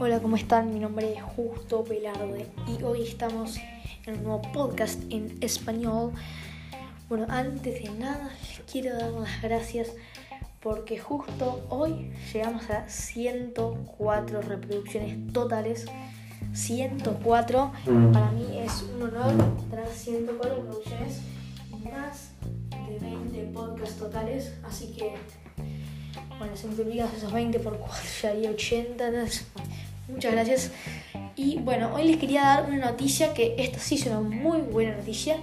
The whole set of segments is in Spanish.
Hola, ¿cómo están? Mi nombre es Justo Velarde y hoy estamos en un nuevo podcast en español. Bueno, antes de nada, les quiero dar las gracias porque justo hoy llegamos a 104 reproducciones totales. 104, para mí es un honor tener 104 reproducciones, más de 20 podcasts totales, así que bueno, si multiplicas esos 20 por 4 ya haría 80. Muchas gracias. Y bueno, hoy les quería dar una noticia que esta sí es una muy buena noticia,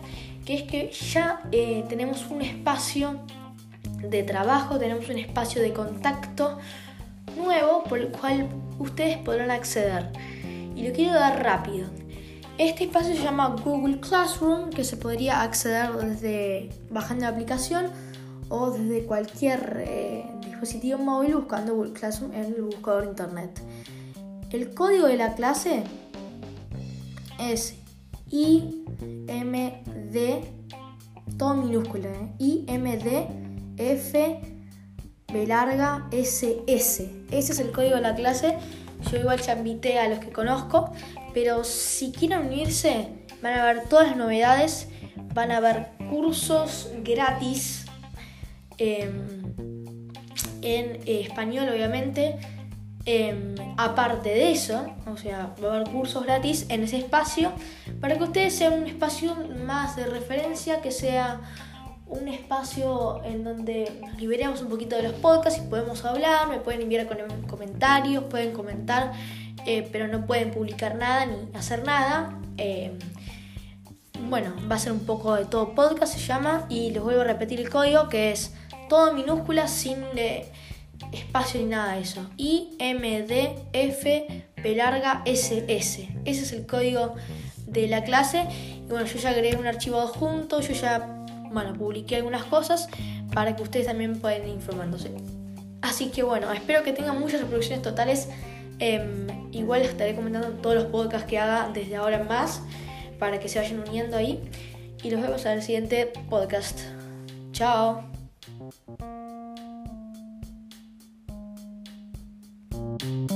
que es que ya eh, tenemos un espacio de trabajo, tenemos un espacio de contacto nuevo por el cual ustedes podrán acceder. Y lo quiero dar rápido. Este espacio se llama Google Classroom, que se podría acceder desde bajando la aplicación o desde cualquier eh, dispositivo móvil buscando Google Classroom en el buscador internet. El código de la clase es IMD, todo minúscula, ¿eh? IMD F B larga SS. Ese es el código de la clase. Yo igual ya invité a los que conozco, pero si quieren unirse, van a ver todas las novedades, van a ver cursos gratis Em, en español, obviamente. Em, aparte de eso, o sea, va a haber cursos gratis en ese espacio para que ustedes sean un espacio más de referencia, que sea un espacio en donde nos liberemos un poquito de los podcasts y podemos hablar, me pueden enviar comentarios, pueden comentar, eh, pero no pueden publicar nada ni hacer nada. Em, bueno, va a ser un poco de todo podcast, se llama, y les vuelvo a repetir el código que es todo en minúsculas sin espacio ni nada eso. I M D F P larga S S. Ese es el código de la clase. Y bueno, yo ya agregué un archivo adjunto, yo ya bueno, publiqué algunas cosas para que ustedes también puedan ir informándose. Así que bueno, espero que tengan muchas reproducciones totales. Em, igual estaré comentando todos los podcasts que haga desde ahora en más para que se vayan uniendo ahí. Y los vemos en el siguiente podcast. Chao. Thank you.